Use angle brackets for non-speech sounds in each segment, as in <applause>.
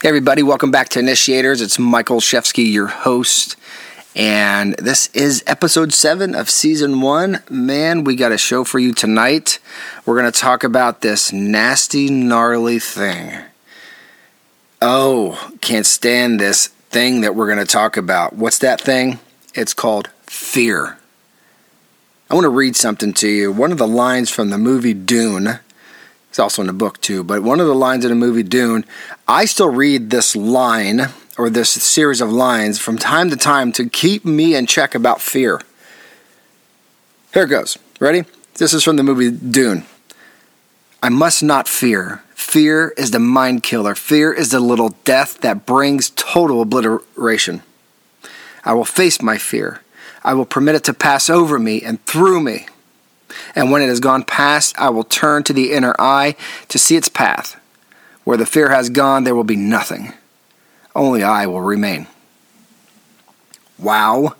Hey everybody, welcome back to Initiators. It's Michael Shefsky, your host, and this is episode 7 of season 1. Man, we got a show for you tonight. We're going to talk about this nasty, gnarly thing. Oh, can't stand this thing that we're going to talk about. What's that thing? It's called fear. I want to read something to you. One of the lines from the movie Dune it's also in the book too. But one of the lines in the movie Dune, I still read this line or this series of lines from time to time to keep me in check about fear. Here it goes. Ready? This is from the movie Dune. I must not fear. Fear is the mind killer. Fear is the little death that brings total obliteration. I will face my fear. I will permit it to pass over me and through me. And when it has gone past, I will turn to the inner eye to see its path. Where the fear has gone, there will be nothing. Only I will remain. Wow,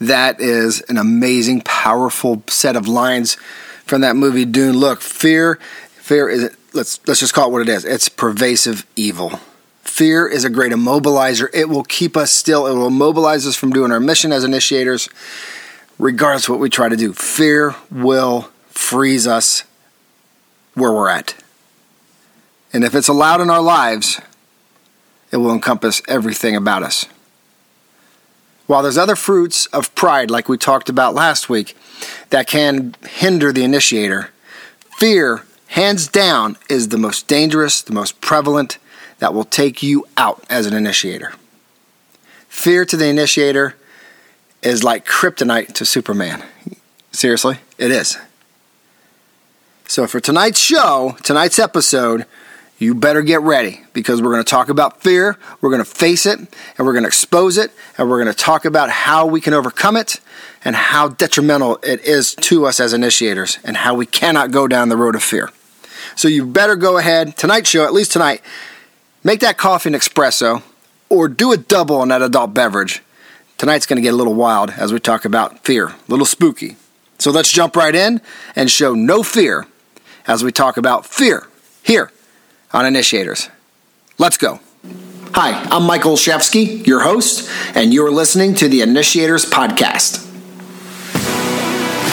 that is an amazing, powerful set of lines from that movie Dune. Look, fear, fear is let's let's just call it what it is. It's pervasive evil. Fear is a great immobilizer. It will keep us still. It will immobilize us from doing our mission as initiators regardless of what we try to do. Fear will freeze us where we're at. And if it's allowed in our lives, it will encompass everything about us. While there's other fruits of pride, like we talked about last week, that can hinder the initiator, fear, hands down, is the most dangerous, the most prevalent, that will take you out as an initiator. Fear to the initiator is like kryptonite to Superman. Seriously, it is. So, for tonight's show, tonight's episode, you better get ready because we're going to talk about fear, we're going to face it, and we're going to expose it, and we're going to talk about how we can overcome it and how detrimental it is to us as initiators and how we cannot go down the road of fear. So, you better go ahead, tonight's show, at least tonight, make that coffee an espresso or do a double on that adult beverage Tonight's going to get a little wild as we talk about fear, a little spooky. So let's jump right in and show no fear as we talk about fear here on Initiators. Let's go. Hi, I'm Michael Shefsky, your host, and you're listening to the Initiators Podcast.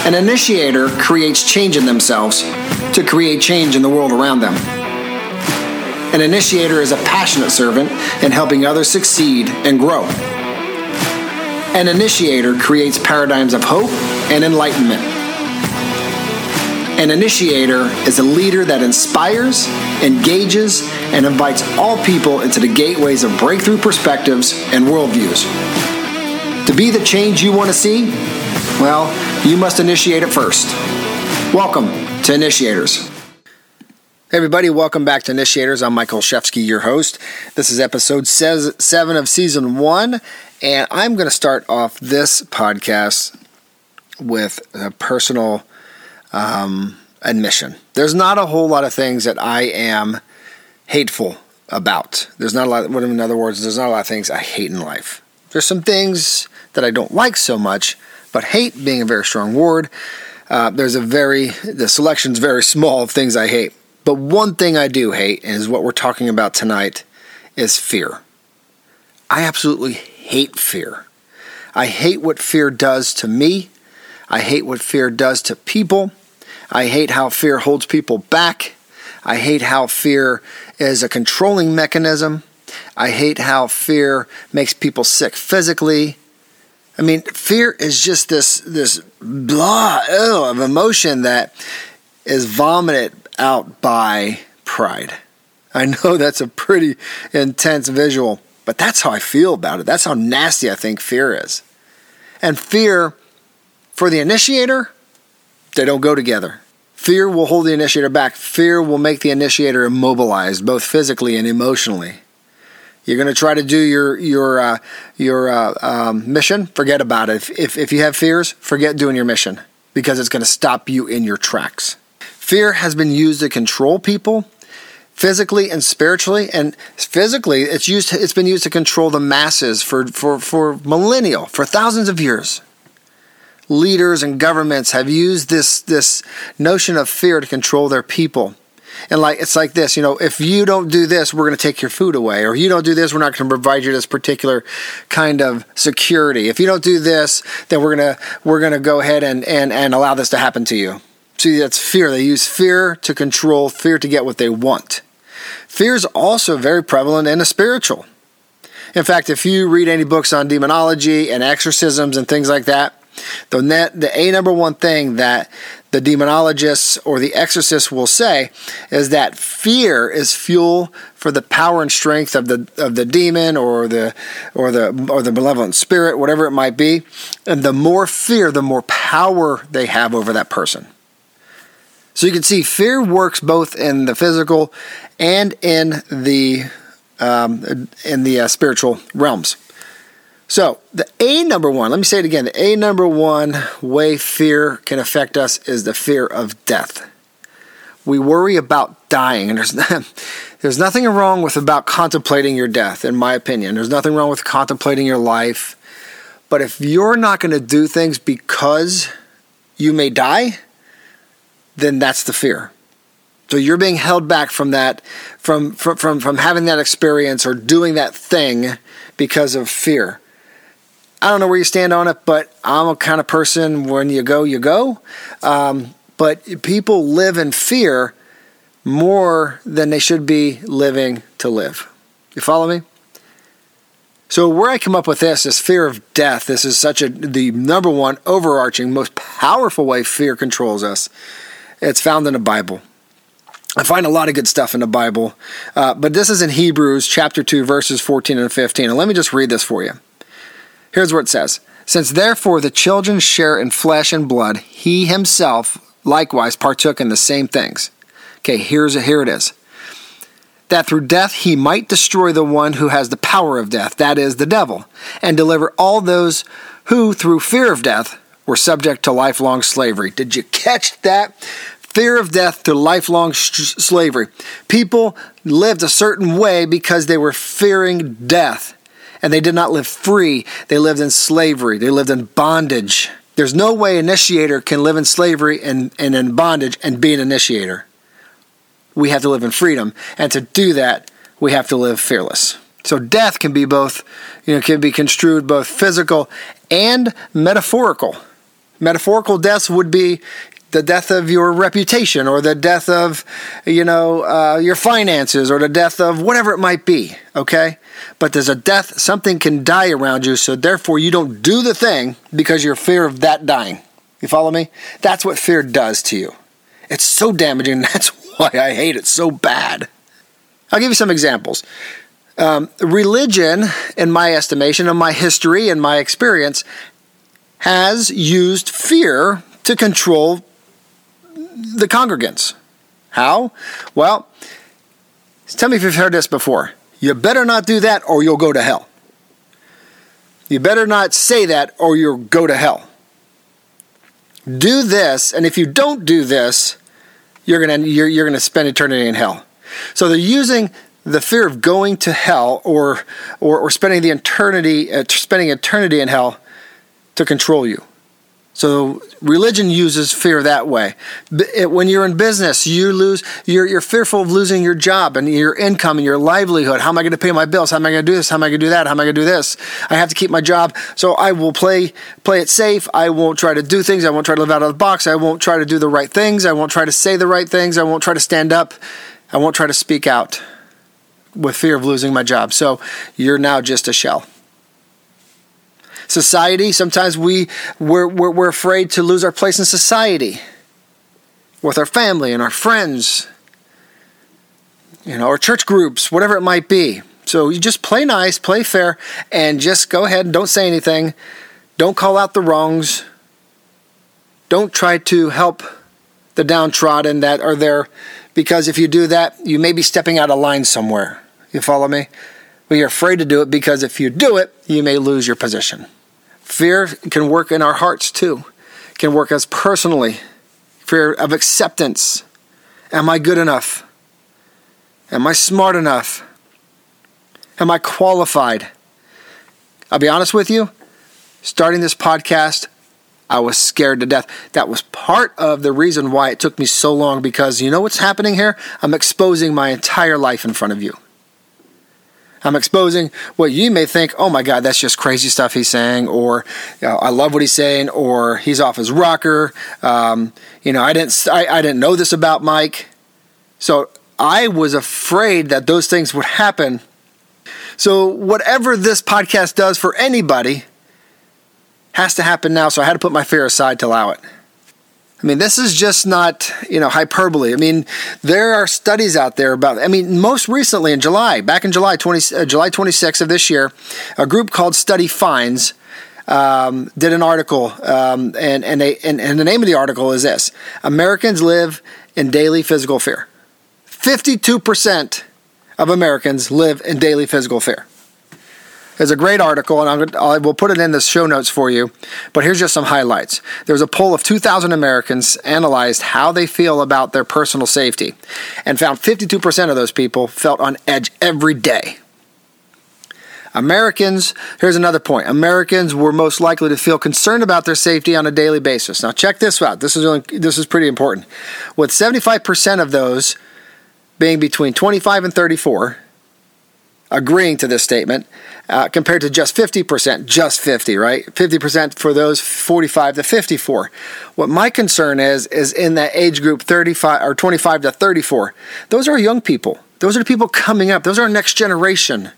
An initiator creates change in themselves to create change in the world around them. An initiator is a passionate servant in helping others succeed and grow. An initiator creates paradigms of hope and enlightenment. An initiator is a leader that inspires, engages, and invites all people into the gateways of breakthrough perspectives and worldviews. To be the change you want to see, well, you must initiate it first. Welcome to Initiators. Everybody, welcome back to Initiators. I'm Michael Shefsky, your host. This is episode seven of season one, and I'm going to start off this podcast with a personal um, admission. There's not a whole lot of things that I am hateful about. There's not a lot, in other words, there's not a lot of things I hate in life. There's some things that I don't like so much, but hate being a very strong word, uh, there's a very, the selection's very small of things I hate. But one thing I do hate, is what we're talking about tonight, is fear. I absolutely hate fear. I hate what fear does to me. I hate what fear does to people. I hate how fear holds people back. I hate how fear is a controlling mechanism. I hate how fear makes people sick physically. I mean, fear is just this this blah ew, of emotion that is vomited out by pride. I know <laughs> that's a pretty intense visual. But that's how I feel about it. That's how nasty I think fear is. And fear, for the initiator, they don't go together. Fear will hold the initiator back. Fear will make the initiator immobilized, both physically and emotionally. You're going to try to do your your uh, your uh, um, mission. Forget about it. If, if if you have fears, forget doing your mission because it's going to stop you in your tracks. Fear has been used to control people physically and spiritually. And physically, it's used. it's been used to control the masses for for for millennial, for thousands of years. Leaders and governments have used this this notion of fear to control their people. And like it's like this, you know, if you don't do this, we're going to take your food away, or you don't do this, we're not going to provide you this particular kind of security. If you don't do this, then we're gonna we're gonna go ahead and and and allow this to happen to you. See, that's fear. They use fear to control, fear to get what they want. Fear is also very prevalent in the spiritual. In fact, if you read any books on demonology and exorcisms and things like that, the net, the a number one thing that the demonologists or the exorcists will say is that fear is fuel for the power and strength of the of the demon or the or the or the malevolent spirit, whatever it might be. And the more fear, the more power they have over that person. So you can see fear works both in the physical and in the um, in the uh, spiritual realms. So, the A number one, let me say it again the A number one way fear can affect us is the fear of death. We worry about dying, and there's, <laughs> there's nothing wrong with about contemplating your death, in my opinion. There's nothing wrong with contemplating your life. But if you're not going to do things because you may die, then that's the fear. So you're being held back from that, from, from, from, from having that experience or doing that thing because of fear. I don't know where you stand on it, but I'm a kind of person when you go, you go. Um, but people live in fear more than they should be living to live. You follow me? So where I come up with this is fear of death. This is such a the number one overarching, most powerful way fear controls us. It's found in the Bible. I find a lot of good stuff in the Bible, uh, but this is in Hebrews chapter 2, verses 14 and 15. And let me just read this for you. Here's what it says Since therefore the children share in flesh and blood, he himself likewise partook in the same things. Okay, here's a, here it is. That through death he might destroy the one who has the power of death, that is, the devil, and deliver all those who, through fear of death, were subject to lifelong slavery. Did you catch that? Fear of death to lifelong sh- slavery. People lived a certain way because they were fearing death and they did not live free. They lived in slavery, they lived in bondage. There's no way an initiator can live in slavery and, and in bondage and be an initiator. We have to live in freedom. And to do that, we have to live fearless. So death can be both, you know, can be construed both physical and metaphorical. Metaphorical deaths would be the death of your reputation or the death of you know uh, your finances or the death of whatever it might be okay? But there's a death something can die around you so therefore you don't do the thing because you're fear of that dying. You follow me? That's what fear does to you. It's so damaging <laughs> that's why i hate it so bad. I'll give you some examples. Um, religion in my estimation in my history and my experience has used fear to control the congregants. How? Well, tell me if you've heard this before. You better not do that or you'll go to hell. You better not say that or you'll go to hell. Do this, and if you don't do this, you're gonna you're, you're gonna spend eternity in hell. So they're using the fear of going to hell or or, or spending the eternity uh, spending eternity in hell to control you. So religion uses fear that way. When you're in business, you lose. You're, you're fearful of losing your job and your income and your livelihood. How am I going to pay my bills? How am I going to do this? How am I going to do that? How am I going to do this? I have to keep my job, so I will play play it safe. I won't try to do things. I won't try to live out of the box. I won't try to do the right things. I won't try to say the right things. I won't try to stand up. I won't try to speak out with fear of losing my job. So you're now just a shell society. Sometimes we, we're, we're, we're afraid to lose our place in society with our family and our friends, you know, our church groups, whatever it might be. So you just play nice, play fair, and just go ahead and don't say anything. Don't call out the wrongs. Don't try to help the downtrodden that are there because if you do that, you may be stepping out of line somewhere. You follow me? But you're afraid to do it because if you do it, you may lose your position. Fear can work in our hearts too, can work as personally. Fear of acceptance. Am I good enough? Am I smart enough? Am I qualified? I'll be honest with you, starting this podcast, I was scared to death. That was part of the reason why it took me so long because you know what's happening here? I'm exposing my entire life in front of you. I'm exposing what you may think, oh my God, that's just crazy stuff he's saying, or you know, I love what he's saying, or he's off his rocker. Um, you know, I didn't, I, I didn't know this about Mike. So I was afraid that those things would happen. So whatever this podcast does for anybody has to happen now. So I had to put my fear aside to allow it. I mean, this is just not, you know, hyperbole. I mean, there are studies out there about, I mean, most recently in July, back in July 20, uh, July 26th of this year, a group called Study Finds um, did an article, um, and, and, they, and, and the name of the article is this Americans live in daily physical fear. 52% of Americans live in daily physical fear. There's a great article, and I'm, I will put it in the show notes for you. But here's just some highlights. There was a poll of 2,000 Americans analyzed how they feel about their personal safety, and found 52% of those people felt on edge every day. Americans, here's another point. Americans were most likely to feel concerned about their safety on a daily basis. Now check this out. This is really, this is pretty important. With 75% of those being between 25 and 34 agreeing to this statement, uh, compared to just 50%, just 50, right? 50% for those 45 to 54. What my concern is, is in that age group 35 or 25 to 34. Those are young people. Those are the people coming up. Those are our next generation.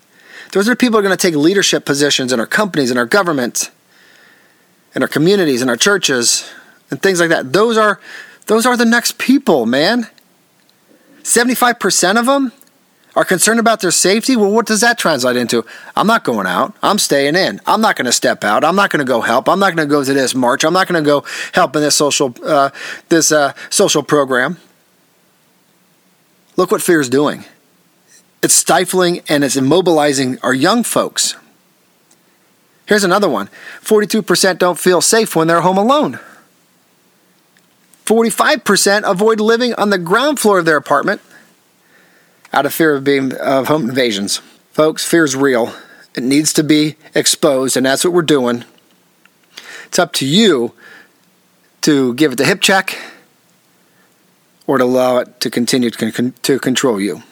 Those are the people who are going to take leadership positions in our companies, in our government, in our communities, in our churches, and things like that. Those are those are the next people, man. 75% of them are concerned about their safety, well, what does that translate into? I'm not going out. I'm staying in. I'm not going to step out. I'm not going to go help. I'm not going to go to this march. I'm not going to go help in this social uh, this uh, social program. Look what fear is doing. It's stifling and it's immobilizing our young folks. Here's another one 42% don't feel safe when they're home alone. 45% avoid living on the ground floor of their apartment out of fear of being of home invasions. Folks, fear is real. It needs to be exposed, and that's what we're doing. It's up to you to give it the hip check or to allow it to continue to, con- to control you.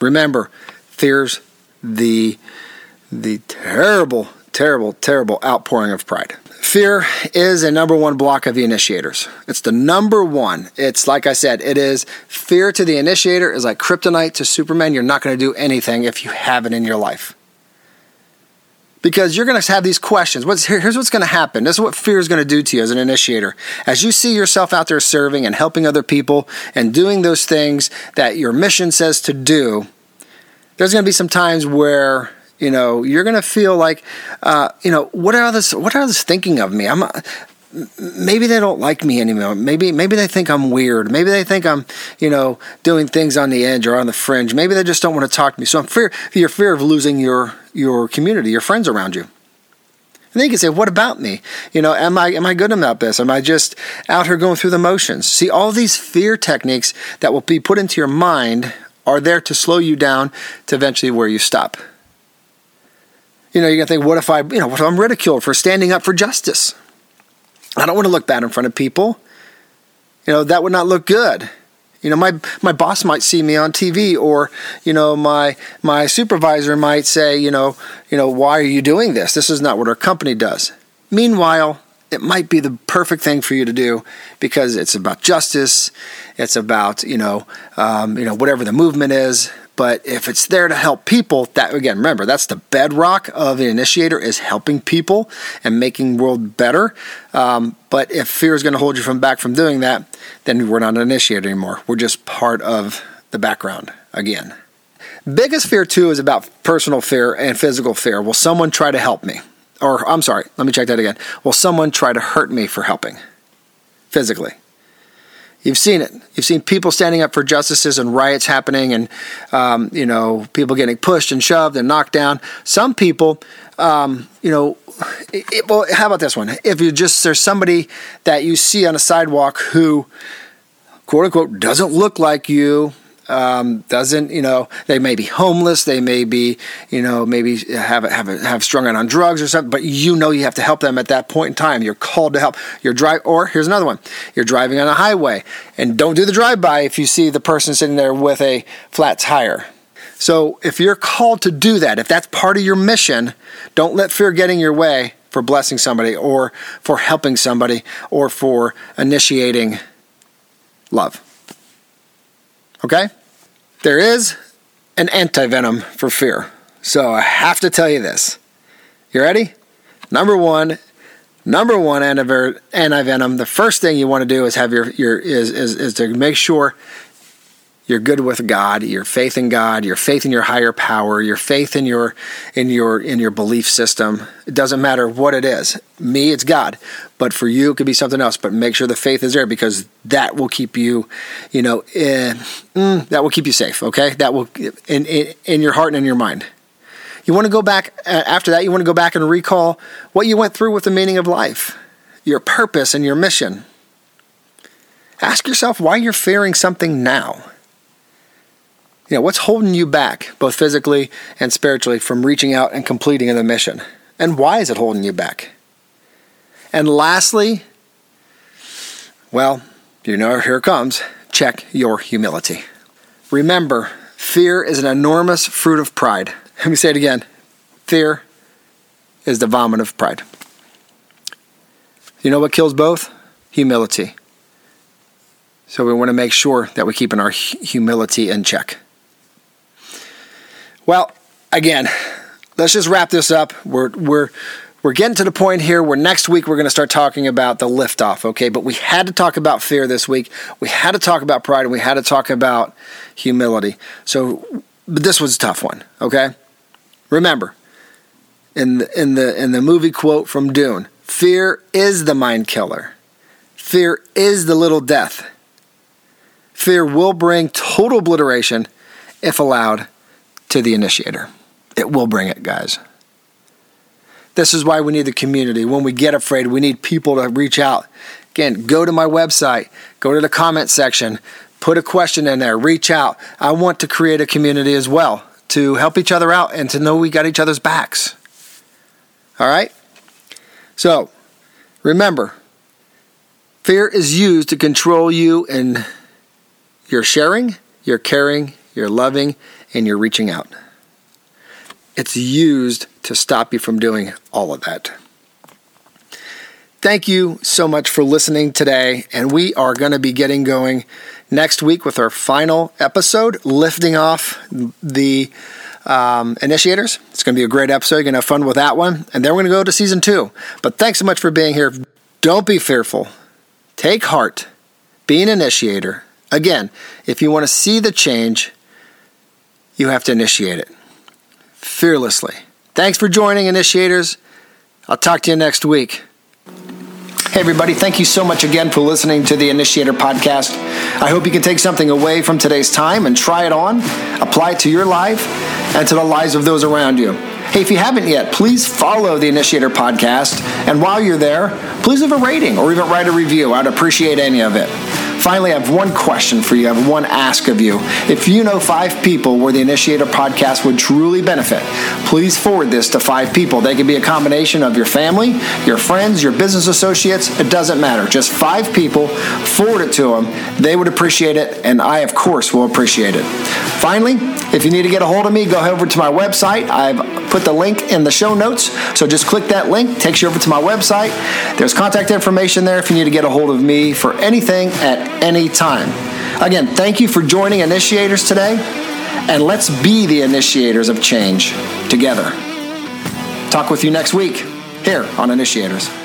Remember, fear's the the terrible, terrible, terrible outpouring of pride. Fear is a number one block of the initiators. It's the number one. It's like I said, it is fear to the initiator is like kryptonite to Superman. You're not going to do anything if you have it in your life. Because you're going to have these questions. What's, here's what's going to happen. This is what fear is going to do to you as an initiator. As you see yourself out there serving and helping other people and doing those things that your mission says to do, there's going to be some times where you know, you're going to feel like, uh, you know, what are others? What are others thinking of me? I'm. Maybe they don't like me anymore. Maybe maybe they think I'm weird. Maybe they think I'm, you know, doing things on the edge or on the fringe. Maybe they just don't want to talk to me. So I'm fear your fear of losing your your community, your friends around you. And then you can say, what about me? You know, am I am I good about this? Am I just out here going through the motions? See, all these fear techniques that will be put into your mind are there to slow you down to eventually where you stop. You know, you're going to think, what if I, you know, what if I'm ridiculed for standing up for justice? I don't want to look bad in front of people. You know, that would not look good. You know, my my boss might see me on TV, or you know, my my supervisor might say, you know, you know, why are you doing this? This is not what our company does. Meanwhile, it might be the perfect thing for you to do because it's about justice. It's about you know, um, you know, whatever the movement is. But if it's there to help people, that again, remember, that's the bedrock of an initiator is helping people and making world better. Um, but if fear is going to hold you from back from doing that, then we're not an initiator anymore. We're just part of the background again. Biggest fear too is about personal fear and physical fear. Will someone try to help me? Or I'm sorry, let me check that again. Will someone try to hurt me for helping physically? You've seen it. You've seen people standing up for justices and riots happening, and um, you know people getting pushed and shoved and knocked down. Some people, um, you know, it, well, how about this one? If you just there's somebody that you see on a sidewalk who, quote unquote, doesn't look like you, um, doesn't, you know, they may be homeless, they may be, you know, maybe have have have strung out on drugs or something, but you know you have to help them at that point in time. You're called to help. You're drive, or here's another one: you're driving on a highway, and don't do the drive-by if you see the person sitting there with a flat tire. So if you're called to do that, if that's part of your mission, don't let fear get in your way for blessing somebody or for helping somebody or for initiating love. Okay? There is an anti venom for fear. So I have to tell you this. You ready? Number one, number one anti venom. The first thing you want to do is have your your is, is is to make sure you're good with God, your faith in God, your faith in your higher power, your faith in your in your in your belief system. It doesn't matter what it is. Me, it's God, but for you, it could be something else. But make sure the faith is there because that will keep you, you know, mm, that will keep you safe. Okay, that will in, in in your heart and in your mind. You want to go back after that. You want to go back and recall what you went through with the meaning of life, your purpose and your mission. Ask yourself why you're fearing something now you know, what's holding you back, both physically and spiritually, from reaching out and completing the mission? And why is it holding you back? And lastly, well, you know, here comes check your humility. Remember, fear is an enormous fruit of pride. <laughs> Let me say it again fear is the vomit of pride. You know what kills both? Humility. So we want to make sure that we're keeping our humility in check. Well, again, let's just wrap this up. We're we're we're getting to the point here where next week we're going to start talking about the liftoff, okay? But we had to talk about fear this week. We had to talk about pride and we had to talk about humility. So, but this was a tough one, okay? Remember, in the in the in the movie quote from Dune, fear is the mind killer. Fear is the little death. Fear will bring total obliteration if allowed to the initiator. It will bring it, guys. This is why we need the community. When we get afraid, we need people to reach out. Again, go to my website, go to the comment section, put a question in there, reach out. I want to create a community as well to help each other out and to know we got each other's backs. All right? So, remember, fear is used to control you in your sharing, your caring, your loving, and you're reaching out. It's used to stop you from doing all of that. Thank you so much for listening today, and we are going to be getting going next week with our final episode, lifting off the um, initiators. It's going to be a great episode. You're going to have fun with that one, and then we're going to go to season two. But thanks so much for being here. Don't be fearful. Take heart. Be an initiator. Again, if you want to see the change, you have to initiate it fearlessly. Thanks for joining, initiators. I'll talk to you next week. Hey, everybody, thank you so much again for listening to the Initiator Podcast. I hope you can take something away from today's time and try it on, apply it to your life and to the lives of those around you. Hey, if you haven't yet, please follow the Initiator Podcast. And while you're there, please leave a rating or even write a review. I'd appreciate any of it. Finally, I have one question for you. I have one ask of you. If you know five people where the Initiator podcast would truly benefit, please forward this to five people. They could be a combination of your family, your friends, your business associates. It doesn't matter. Just five people. Forward it to them. They would appreciate it, and I, of course, will appreciate it. Finally, if you need to get a hold of me, go over to my website. I've put the link in the show notes. So just click that link, takes you over to my website. There's contact information there if you need to get a hold of me for anything at any time. Again, thank you for joining Initiators today, and let's be the initiators of change together. Talk with you next week here on Initiators.